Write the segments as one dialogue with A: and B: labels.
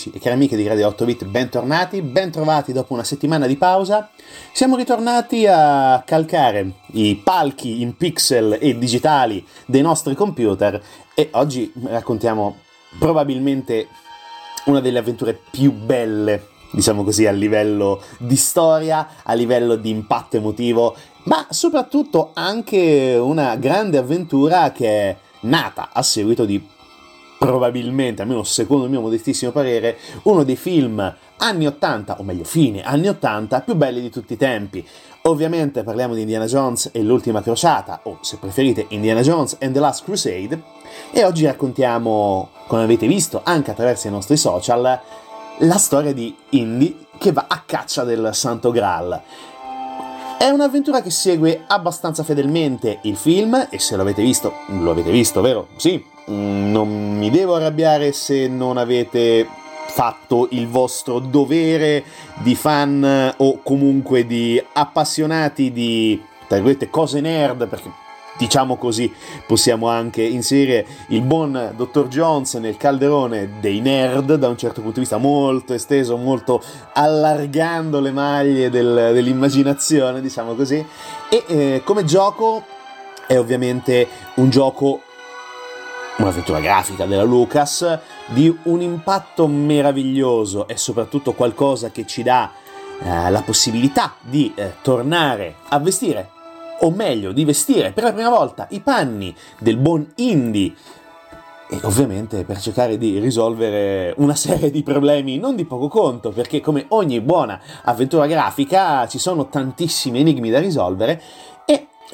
A: amici e cari amiche di Radio 8 Bit, bentornati, bentrovati dopo una settimana di pausa. Siamo ritornati a calcare i palchi in pixel e digitali dei nostri computer e oggi raccontiamo probabilmente una delle avventure più belle, diciamo così, a livello di storia, a livello di impatto emotivo, ma soprattutto anche una grande avventura che è nata a seguito di probabilmente, almeno secondo il mio modestissimo parere, uno dei film anni 80, o meglio fine anni 80, più belli di tutti i tempi. Ovviamente parliamo di Indiana Jones e l'ultima crociata, o se preferite Indiana Jones and the Last Crusade, e oggi raccontiamo, come avete visto anche attraverso i nostri social, la storia di Indy che va a caccia del Santo Graal. È un'avventura che segue abbastanza fedelmente il film, e se l'avete visto, lo avete visto, vero? Sì, non mi devo arrabbiare se non avete fatto il vostro dovere di fan o comunque di appassionati di tra virgolette cose nerd perché diciamo così possiamo anche inserire il buon Dr. Jones nel calderone dei nerd da un certo punto di vista molto esteso molto allargando le maglie del, dell'immaginazione diciamo così e eh, come gioco è ovviamente un gioco un'avventura grafica della Lucas, di un impatto meraviglioso e soprattutto qualcosa che ci dà eh, la possibilità di eh, tornare a vestire, o meglio, di vestire per la prima volta i panni del buon Indy. E ovviamente per cercare di risolvere una serie di problemi non di poco conto, perché come ogni buona avventura grafica ci sono tantissimi enigmi da risolvere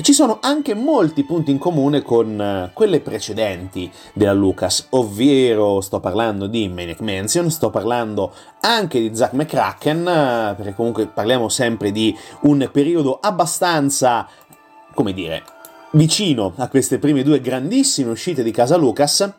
A: ci sono anche molti punti in comune con eh, quelle precedenti della Lucas, ovvero sto parlando di Maniac Mansion, sto parlando anche di Zack McCracken, eh, perché comunque parliamo sempre di un periodo abbastanza, come dire, vicino a queste prime due grandissime uscite di casa Lucas.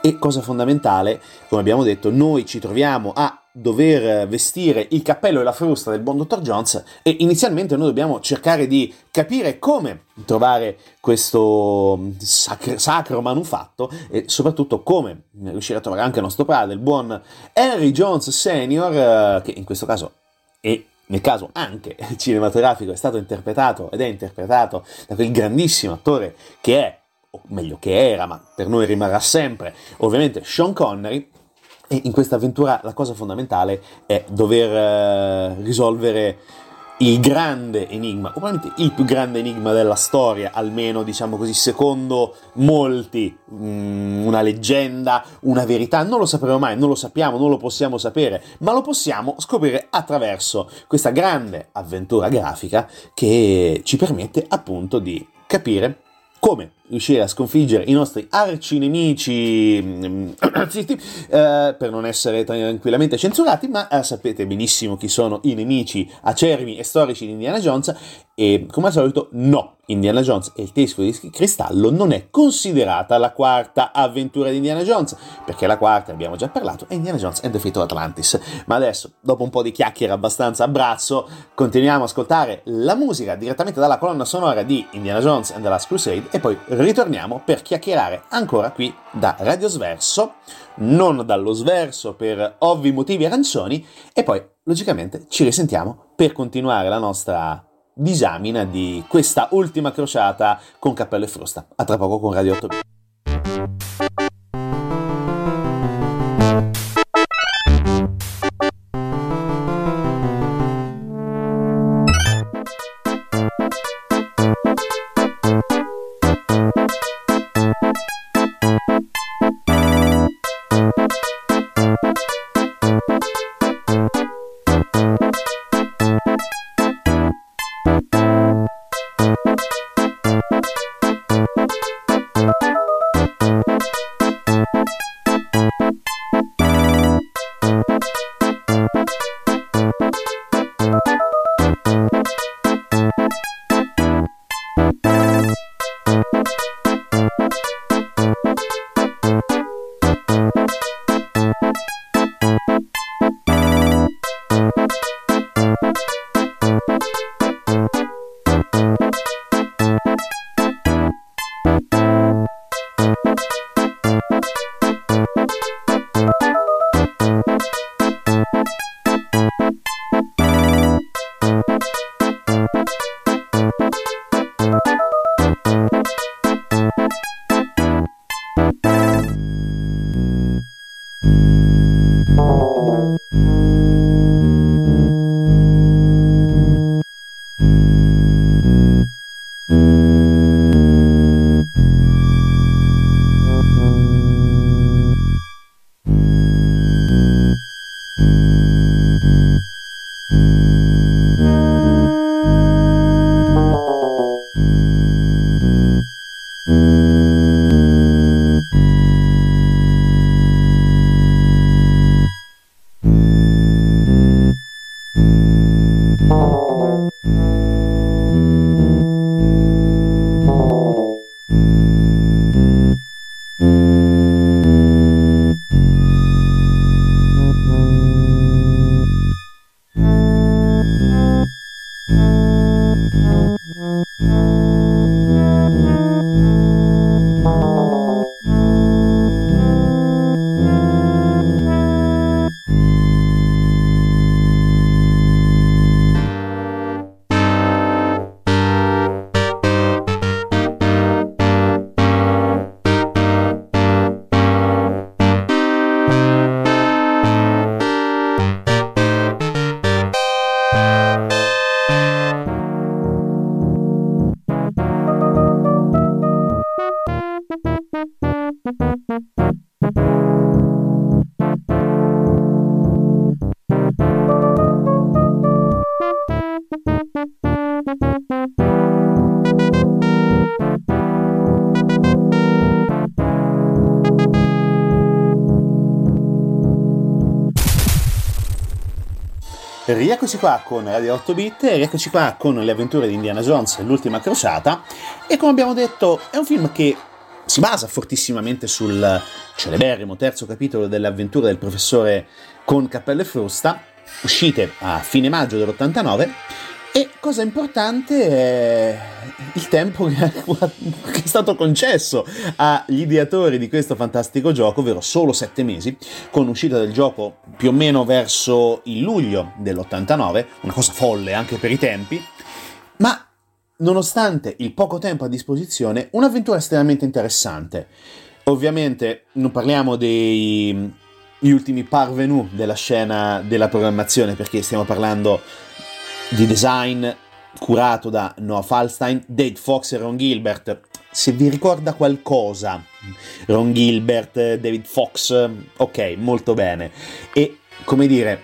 A: E cosa fondamentale, come abbiamo detto, noi ci troviamo a dover vestire il cappello e la frusta del buon Dr. Jones e inizialmente noi dobbiamo cercare di capire come trovare questo sacro, sacro manufatto e soprattutto come riuscire a trovare anche il nostro padre, il buon Henry Jones Senior, eh, che in questo caso è nel caso anche cinematografico è stato interpretato ed è interpretato da quel grandissimo attore che è, o meglio che era, ma per noi rimarrà sempre, ovviamente Sean Connery, e in questa avventura la cosa fondamentale è dover eh, risolvere il grande enigma, o probabilmente il più grande enigma della storia, almeno diciamo così, secondo molti, mm, una leggenda, una verità, non lo sapremo mai, non lo sappiamo, non lo possiamo sapere, ma lo possiamo scoprire attraverso questa grande avventura grafica che ci permette appunto di capire come riuscire a sconfiggere i nostri arcinemici mm, eh, per non essere tranquillamente censurati, ma eh, sapete benissimo chi sono i nemici acerrimi e storici di Indiana Jones e come al solito no, Indiana Jones e il tesco di cristallo non è considerata la quarta avventura di Indiana Jones, perché la quarta abbiamo già parlato è Indiana Jones and the Fate of Atlantis. Ma adesso, dopo un po' di chiacchiere abbastanza a braccio, continuiamo a ascoltare la musica direttamente dalla colonna sonora di Indiana Jones and the Last Crusade e poi ritorniamo per chiacchierare ancora qui da Radio Sverso, non dallo Sverso per ovvi motivi arancioni, e poi logicamente ci risentiamo per continuare la nostra disamina di questa ultima crociata con Cappello e Frusta. A tra poco con Radio 8. Rieccoci qua con Radio 8 Bit e rieccoci qua con le avventure di Indiana Jones, l'ultima crociata. E come abbiamo detto, è un film che si basa fortissimamente sul celeberrimo terzo capitolo delle avventure del professore con cappello e frusta, uscite a fine maggio dell'89 e cosa importante è il tempo che è stato concesso agli ideatori di questo fantastico gioco, ovvero solo sette mesi, con uscita del gioco più o meno verso il luglio dell'89, una cosa folle anche per i tempi, ma nonostante il poco tempo a disposizione, un'avventura estremamente interessante. Ovviamente non parliamo degli ultimi parvenu della scena della programmazione, perché stiamo parlando di design curato da Noah Falstein, Dave Fox e Ron Gilbert. Se vi ricorda qualcosa, Ron Gilbert, David Fox, ok, molto bene. E come dire,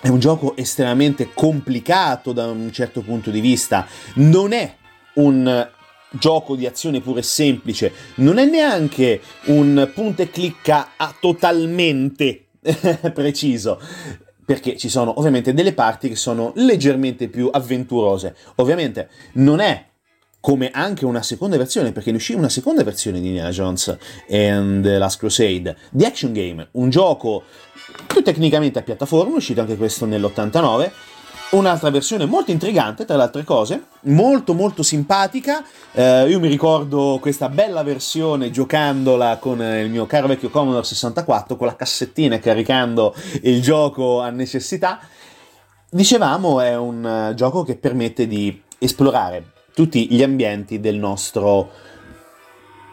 A: è un gioco estremamente complicato da un certo punto di vista. Non è un gioco di azione pure e semplice, non è neanche un punta e clicca totalmente preciso perché ci sono ovviamente delle parti che sono leggermente più avventurose. Ovviamente non è come anche una seconda versione, perché ne uscì una seconda versione di Indiana Jones and the Last Crusade, The Action Game, un gioco più tecnicamente a piattaforma, uscito anche questo nell'89, un'altra versione molto intrigante, tra le altre cose, molto molto simpatica. Eh, io mi ricordo questa bella versione giocandola con il mio caro vecchio Commodore 64 con la cassettina e caricando il gioco a necessità. Dicevamo, è un uh, gioco che permette di esplorare tutti gli ambienti del nostro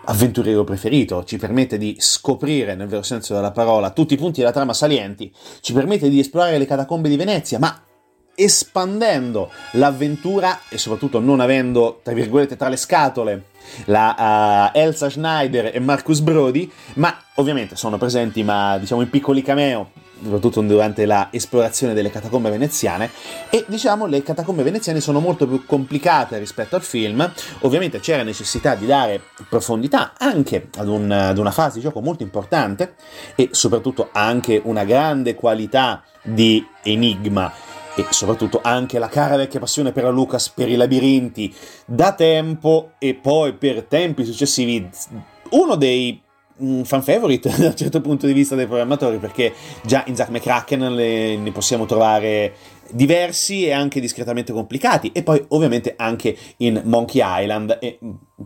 A: avventuriero preferito, ci permette di scoprire, nel vero senso della parola, tutti i punti della trama salienti, ci permette di esplorare le catacombe di Venezia, ma espandendo l'avventura e soprattutto non avendo, tra virgolette, tra le scatole la uh, Elsa Schneider e Marcus Brody, ma ovviamente sono presenti, ma diciamo in piccoli cameo, soprattutto durante la esplorazione delle catacombe veneziane. E diciamo le catacombe veneziane sono molto più complicate rispetto al film. Ovviamente c'era necessità di dare profondità anche ad, un, ad una fase di gioco molto importante e soprattutto anche una grande qualità di enigma e soprattutto anche la cara vecchia passione per Lucas per i labirinti da tempo e poi per tempi successivi uno dei mm, fan favorite da un certo punto di vista dei programmatori perché già in Zack McCracken ne possiamo trovare diversi e anche discretamente complicati. E poi ovviamente anche in Monkey Island e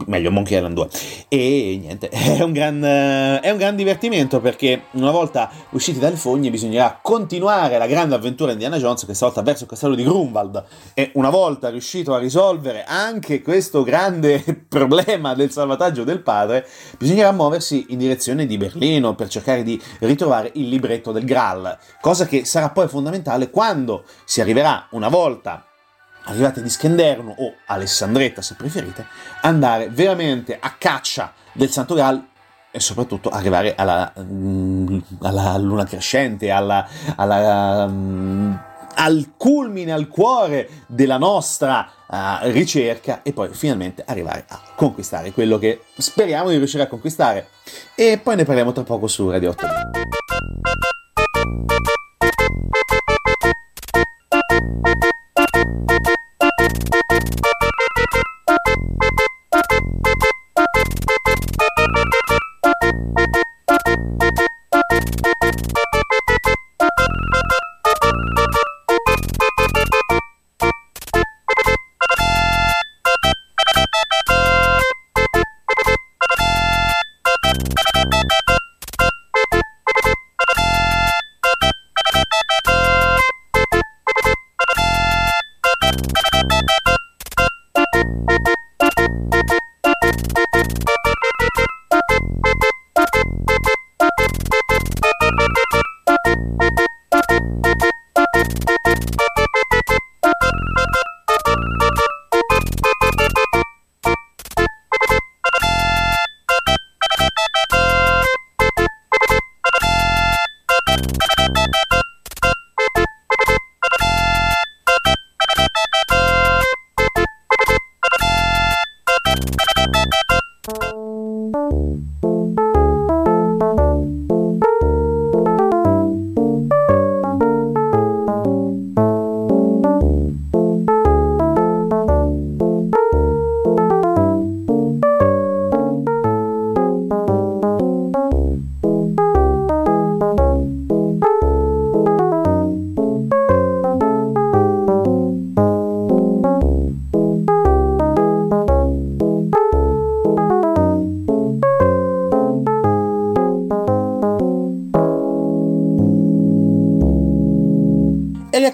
A: meglio Monkey Island 2 e niente è un, gran, è un gran divertimento perché una volta usciti dalle fogne bisognerà continuare la grande avventura di Indiana Jones questa volta verso il castello di Grunwald. E una volta riuscito a risolvere anche questo grande problema del salvataggio del padre bisognerà muoversi in direzione di Berlino per cercare di ritrovare il libretto del Graal cosa che sarà poi fondamentale quando si arriverà una volta arrivate di Skenderno o Alessandretta se preferite, andare veramente a caccia del Santo Graal e soprattutto arrivare alla, mm, alla luna crescente, alla, alla, um, al culmine, al cuore della nostra uh, ricerca e poi finalmente arrivare a conquistare quello che speriamo di riuscire a conquistare. E poi ne parliamo tra poco su Radio 8.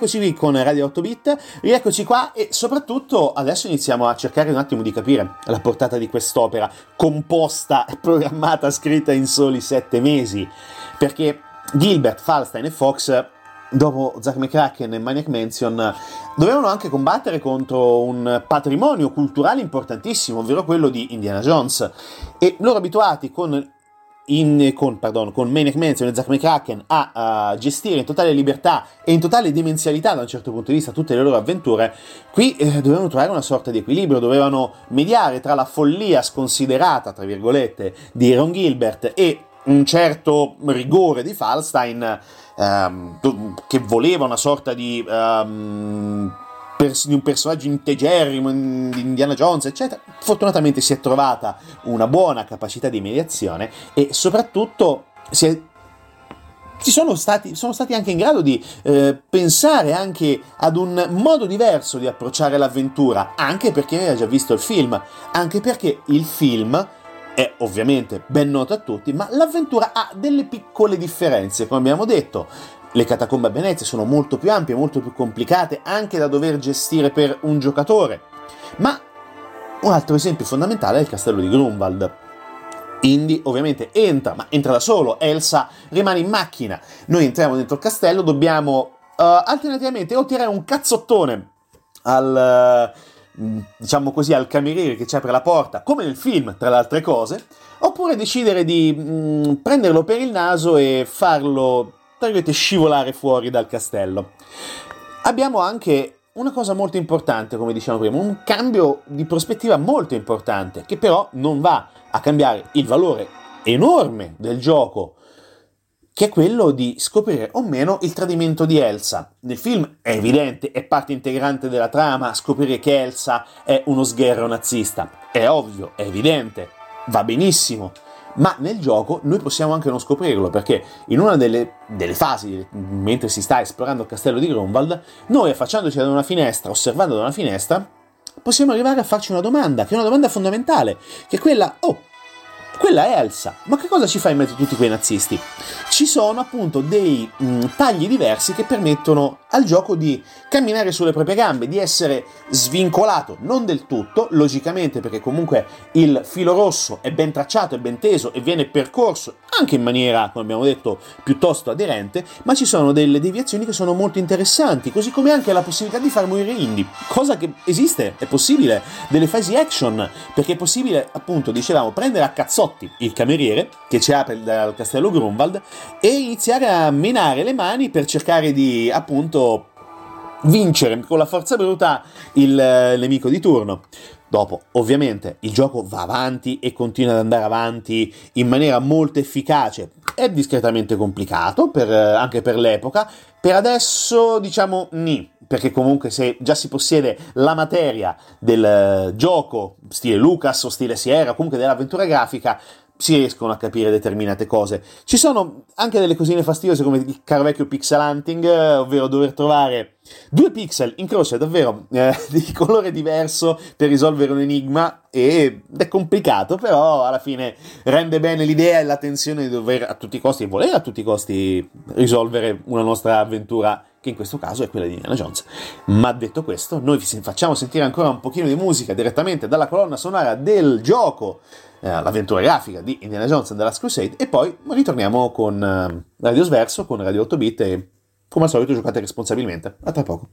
A: Rieccoci qui con Radio 8 Bit, rieccoci qua e soprattutto adesso iniziamo a cercare un attimo di capire la portata di quest'opera composta, programmata, scritta in soli sette mesi, perché Gilbert, Falstein e Fox dopo Zack McCracken e Maniac Mansion, dovevano anche combattere contro un patrimonio culturale importantissimo, ovvero quello di Indiana Jones. E loro abituati con in, con, pardon, con Maniac Mansion e Zack McCracken a, a gestire in totale libertà e in totale dimensionalità da un certo punto di vista tutte le loro avventure, qui eh, dovevano trovare una sorta di equilibrio, dovevano mediare tra la follia sconsiderata, tra virgolette, di Ron Gilbert e un certo rigore di Falstein ehm, che voleva una sorta di... Um, di un personaggio integerrimo di Indiana Jones, eccetera. Fortunatamente si è trovata una buona capacità di mediazione e soprattutto si è ci sono stati, sono stati anche in grado di eh, pensare anche ad un modo diverso di approcciare l'avventura, anche perché aveva già visto il film, anche perché il film è ovviamente ben noto a tutti, ma l'avventura ha delle piccole differenze, come abbiamo detto. Le catacombe a Venezia sono molto più ampie, molto più complicate, anche da dover gestire per un giocatore. Ma un altro esempio fondamentale è il castello di Grunwald. Indy ovviamente entra, ma entra da solo, Elsa rimane in macchina. Noi entriamo dentro il castello, dobbiamo uh, alternativamente o tirare un cazzottone al, uh, diciamo così, al cameriere che ci apre la porta, come nel film, tra le altre cose, oppure decidere di mm, prenderlo per il naso e farlo, virgolette, scivolare fuori dal castello. Abbiamo anche una cosa molto importante, come dicevamo prima, un cambio di prospettiva molto importante, che però non va a cambiare il valore enorme del gioco, che è quello di scoprire o meno il tradimento di Elsa. Nel film è evidente, è parte integrante della trama scoprire che Elsa è uno sgherro nazista. È ovvio, è evidente, va benissimo ma nel gioco noi possiamo anche non scoprirlo perché in una delle, delle fasi, mentre si sta esplorando il castello di Grunwald, noi affacciandoci da una finestra, osservando da una finestra, possiamo arrivare a farci una domanda, che è una domanda fondamentale, che è quella, oh, quella è Elsa. Ma che cosa ci fa in mezzo a tutti quei nazisti? Ci sono appunto dei mh, mm, tagli diversi che permettono al gioco di camminare sulle proprie gambe, di essere svincolato, non del tutto, logicamente perché comunque il filo rosso è ben tracciato, è ben teso e viene percorso anche in maniera, come abbiamo detto, piuttosto aderente, ma ci sono delle deviazioni che sono molto interessanti, così come anche la possibilità di far morire indie, cosa che esiste, è possibile, delle fasi action, perché è possibile, appunto, dicevamo, prendere a cazzotti il cameriere che ci apre dal castello Grunwald e iniziare a menare le mani per cercare di, appunto, vincere con la forza bruta il eh, nemico di turno. Dopo, ovviamente, il gioco va avanti e continua ad andare avanti in maniera molto efficace. È discretamente complicato, per, eh, anche per l'epoca. Per adesso, diciamo, ni, perché comunque se già si possiede la materia del eh, gioco, stile Lucas o stile Sierra, comunque dell'avventura grafica, si riescono a capire determinate cose. Ci sono anche delle cosine fastidiose come il caro vecchio pixel hunting, eh, ovvero dover trovare due pixel in croce davvero eh, di colore diverso per risolvere un enigma ed è complicato, però alla fine rende bene l'idea e la tensione di dover a tutti i costi e voler a tutti i costi risolvere una nostra avventura che in questo caso è quella di Indiana Jones. Ma detto questo, noi vi facciamo sentire ancora un pochino di musica direttamente dalla colonna sonora del gioco eh, l'avventura grafica di Indiana Jones and the Last Crusade e poi ritorniamo con eh, Radio Sverso, con Radio 8 bit e come al solito giocate responsabilmente. A tra poco.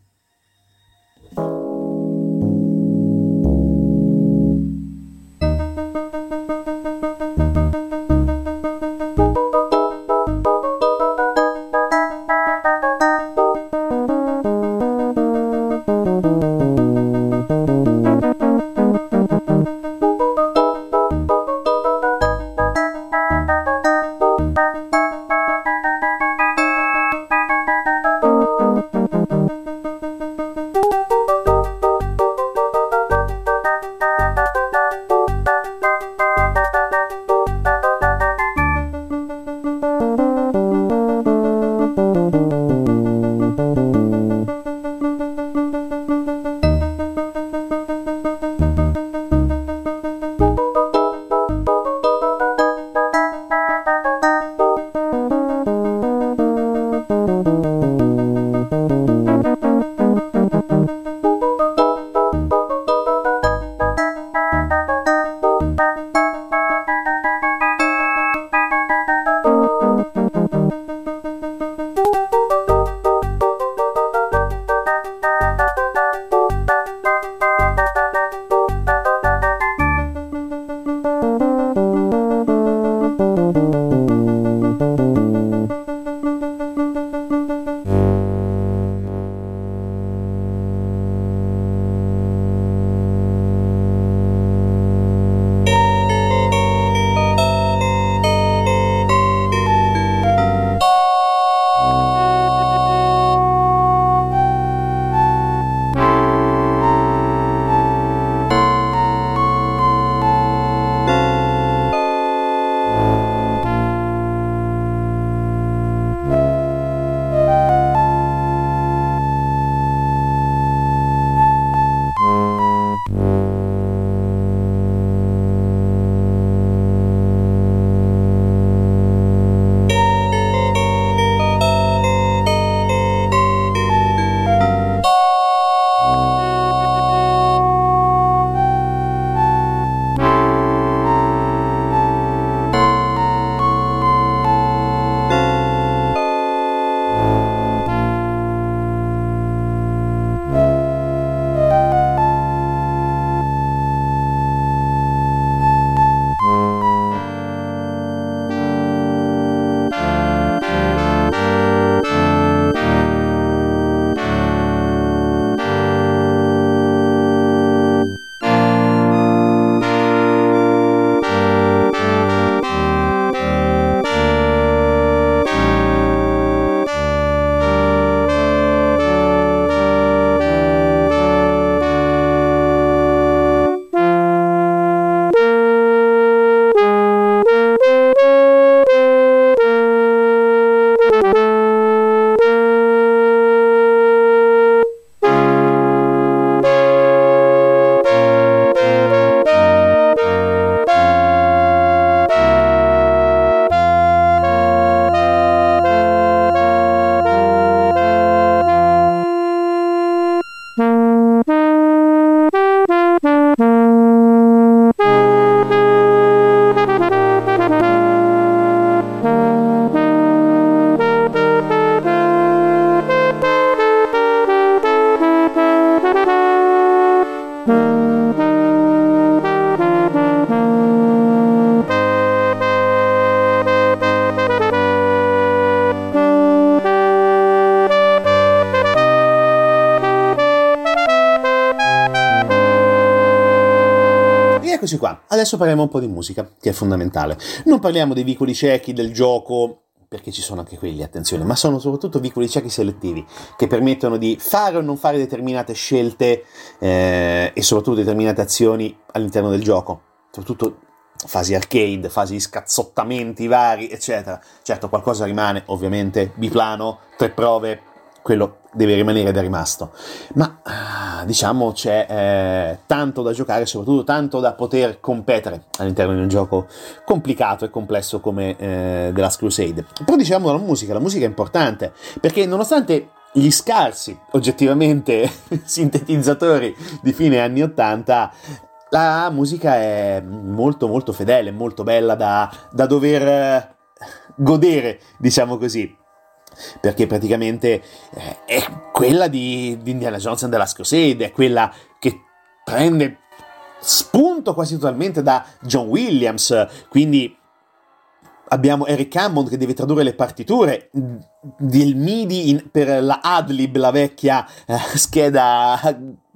A: Eccoci qua, adesso parliamo un po' di musica, che è fondamentale. Non parliamo dei vicoli ciechi del gioco, perché ci sono anche quelli, attenzione, ma sono soprattutto vicoli ciechi selettivi, che permettono di fare o non fare determinate scelte eh, e soprattutto determinate azioni all'interno del gioco, soprattutto fasi arcade, fasi scazzottamenti vari, eccetera. Certo, qualcosa rimane, ovviamente, biplano, tre prove, quello deve rimanere ed è rimasto. Ma ah, diciamo c'è eh, tanto da giocare, soprattutto tanto da poter competere all'interno di un gioco complicato e complesso come eh, The Last Crusade. Poi diciamo la musica, la musica è importante perché nonostante gli scarsi, oggettivamente, sintetizzatori di fine anni 80, la musica è molto molto fedele, molto bella da, da dover eh, godere, diciamo così perché praticamente eh, è quella di, di Indiana the Last Crusade, è quella che prende spunto quasi totalmente da John Williams, quindi abbiamo Eric Hammond che deve tradurre le partiture del MIDI in, per la Adlib, la vecchia eh, scheda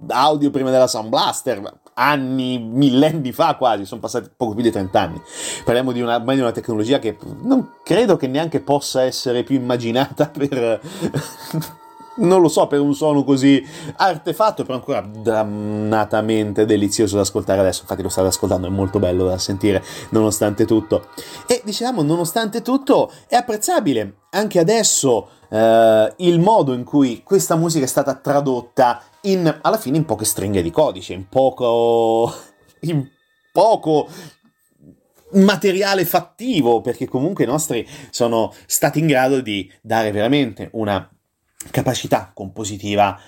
A: audio prima della Sound Blaster, anni, millenni fa quasi, sono passati poco più di 30 anni. Parliamo di una, di una tecnologia che non credo che neanche possa essere più immaginata per... non lo so, per un suono così artefatto, però ancora dannatamente delizioso da ascoltare adesso. Infatti, lo state ascoltando, è molto bello da sentire, nonostante tutto. E diciamo, nonostante tutto, è apprezzabile anche adesso eh, il modo in cui questa musica è stata tradotta in, alla fine in poche stringhe di codice, in poco, in poco materiale fattivo, perché comunque i nostri sono stati in grado di dare veramente una capacità compositiva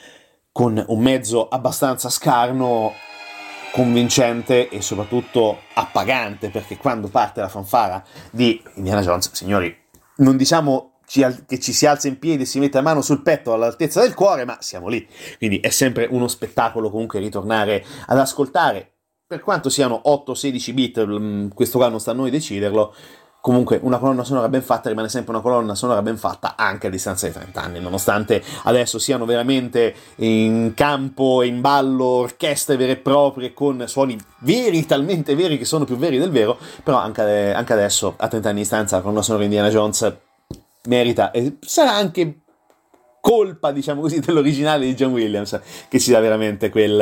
A: con un mezzo abbastanza scarno, convincente e soprattutto appagante, perché quando parte la fanfara di Indiana Jones, signori, non diciamo che ci si alza in piedi e si mette la mano sul petto all'altezza del cuore, ma siamo lì. Quindi è sempre uno spettacolo comunque ritornare ad ascoltare, per quanto siano 8-16 bit, mm, questo qua non sta a noi deciderlo, comunque una colonna sonora ben fatta rimane sempre una colonna sonora ben fatta anche a distanza di 30 anni, nonostante adesso siano veramente in campo e in ballo orchestre vere e proprie con suoni veri, talmente veri che sono più veri del vero, però anche, anche adesso a 30 anni di distanza la colonna sonora di Indiana Jones merita e sarà anche colpa, diciamo così, dell'originale di John Williams che ci dà veramente quel,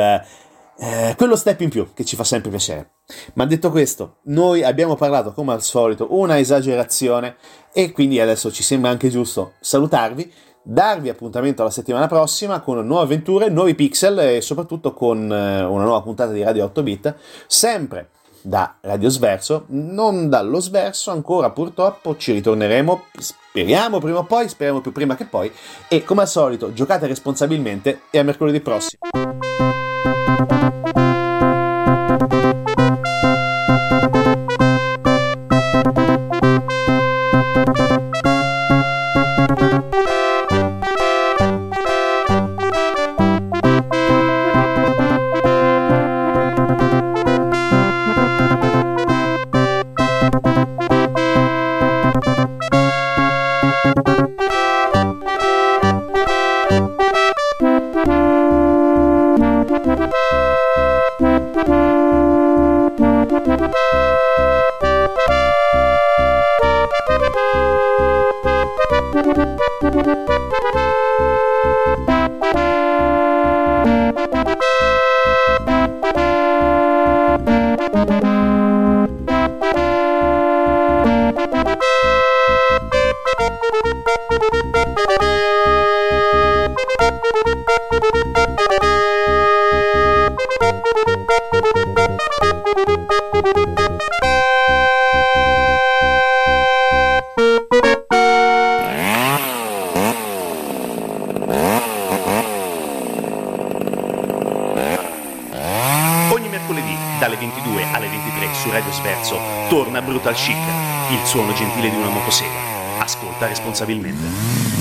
A: eh, quello step in più che ci fa sempre piacere. Ma detto questo, noi abbiamo parlato come al solito una esagerazione e quindi adesso ci sembra anche giusto salutarvi, darvi appuntamento alla settimana prossima con nuove avventure, nuovi pixel e soprattutto con eh, una nuova puntata di Radio 8 Bit, sempre da Radio Sverso, non dallo Sverso ancora purtroppo, ci ritorneremo, speriamo prima o poi, speriamo più prima che poi. E come al solito giocate responsabilmente e a mercoledì prossimo.
B: Brutal Chic, il suono gentile di una motosega. Ascolta responsabilmente.